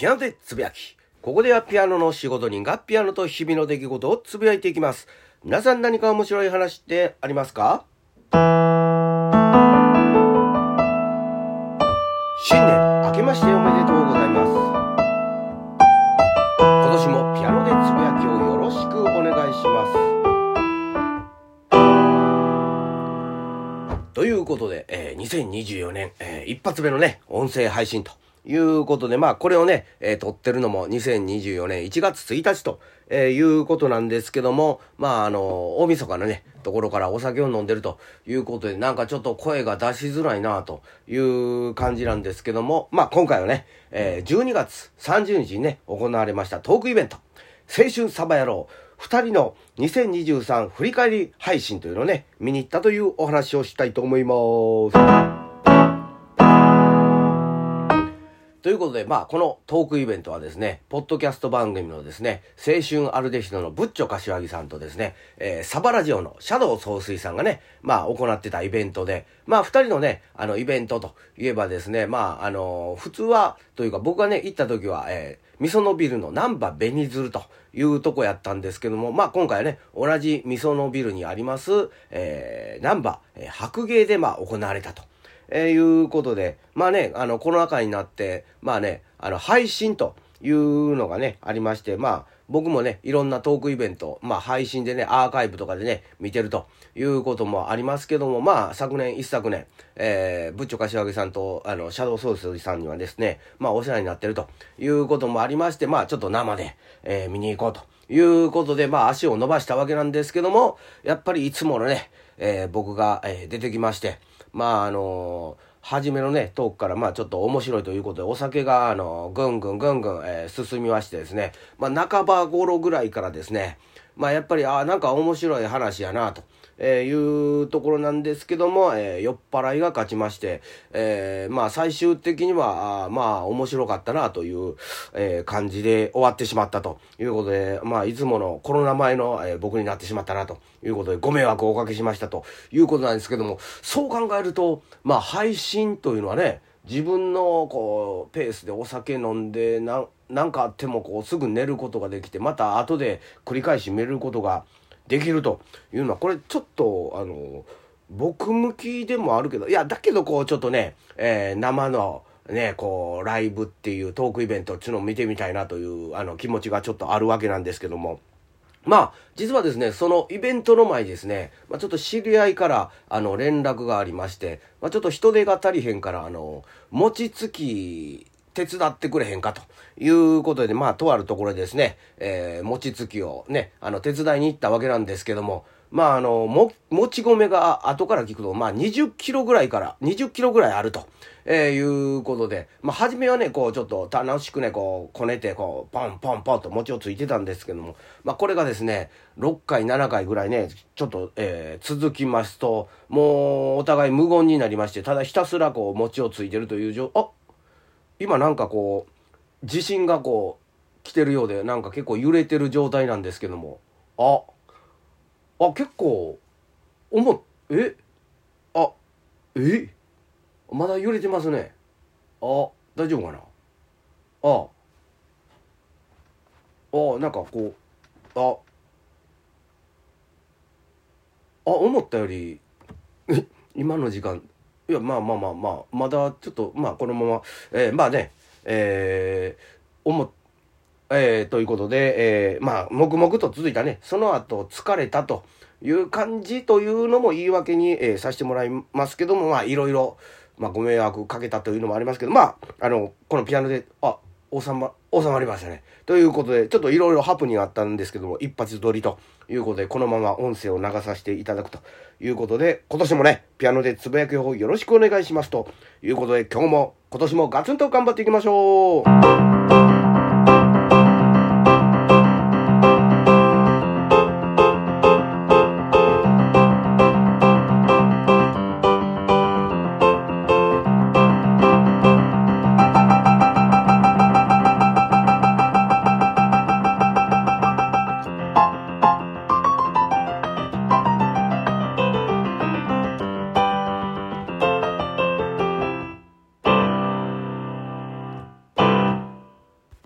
でつぶやき。ここではピアノの仕事人がピアノと日々の出来事をつぶやいていきます。皆さん何か面白い話ってありますか？新年明けましておめでとうございます。今年もピアノでつぶやきをよろしくお願いします。ということで、えー、2024年、えー、一発目のね、音声配信ということで、まあ、これをね、えー、撮ってるのも2024年1月1日と、えー、いうことなんですけども、まあ、あの、大晦日のね、ところからお酒を飲んでるということで、なんかちょっと声が出しづらいなという感じなんですけども、まあ、今回はね、えー、12月30日にね、行われましたトークイベント、青春サバ野郎、二人の2023振り返り配信というのをね、見に行ったというお話をしたいと思います。ということで、まあ、このトークイベントはですね、ポッドキャスト番組のですね、青春アルデヒドのブッチョ柏木さんとですね、えー、サバラジオのシャドウ総帥さんがね、まあ、行ってたイベントで、まあ、二人のね、あの、イベントといえばですね、まあ、あのー、普通は、というか僕がね、行った時は、えー、みそのビルのナンバベニズルというとこやったんですけども、まあ今回はね、同じみそのビルにあります、えー、ナンバ、え、白芸でまあ行われたと。えー、いうことで、まあね、あの、コロナ禍になって、まあね、あの、配信というのがね、ありまして、まあ、僕もね、いろんなトークイベント、まあ配信でね、アーカイブとかでね、見てるということもありますけども、まあ昨年、一昨年、えー、ブッチョ柏木さんと、あの、シャドウソースさんにはですね、まあお世話になってるということもありまして、まあちょっと生で、えー、見に行こうということで、まあ足を伸ばしたわけなんですけども、やっぱりいつものね、えー、僕が、えー、出てきまして、まああのー初めのね、トークから、まあちょっと面白いということで、お酒が、あの、ぐんぐんぐんぐん、えー、進みましてですね、まあ半ば頃ぐらいからですね、まあやっぱり、ああ、なんか面白い話やなと。えー、いうところなんですけども、え、酔っ払いが勝ちまして、え、まあ最終的には、あまあ面白かったなという、え、感じで終わってしまったということで、まあいつものコロナ前の、え、僕になってしまったなということで、ご迷惑をおかけしましたということなんですけども、そう考えると、まあ配信というのはね、自分のこうペースでお酒飲んでななんかあってもこうすぐ寝ることができてまた後で繰り返し見ることができるというのはこれちょっとあの僕向きでもあるけどいやだけどこうちょっとね、えー、生のねこうライブっていうトークイベントっていうのを見てみたいなというあの気持ちがちょっとあるわけなんですけども。まあ、実はですね、そのイベントの前ですね、まあ、ちょっと知り合いから、あの、連絡がありまして、まあ、ちょっと人手が足りへんから、あの、餅つき手伝ってくれへんかということで、まあ、とあるところですね、えー、餅つきをね、あの、手伝いに行ったわけなんですけども、まあ、あの、も、もち米が後から聞くと、まあ、20キロぐらいから、20キロぐらいあると、えー、いうことで、まあ、初めはね、こう、ちょっと楽しくね、こう、こねて、こう、ポンポンポンと餅をついてたんですけども、まあ、これがですね、6回、7回ぐらいね、ちょっと、えー、続きますと、もう、お互い無言になりまして、ただひたすらこう、餅をついてるという状、あ今なんかこう地震がこう来てるようでなんか結構揺れてる状態なんですけども。ああ結構思っえあえまだ揺れてますね。あ大丈夫かな。ああなんかこうああ思ったより 今の時間いやまあまあまあまあまだちょっとまあこのまま、えー、まあねえー、思えー、ということで、えー、まあ黙々と続いたね。その後疲れたという感じというのも言い訳に、えー、させてもらいますけどもまあいろいろ、まあ、ご迷惑かけたというのもありますけどまああのこのピアノであ収ま収まりましたね。ということで、ちょっといろいろハプニングあったんですけども、一発撮りということで、このまま音声を流させていただくということで、今年もね、ピアノでつぶやく方よろしくお願いしますということで、今日も、今年もガツンと頑張っていきましょう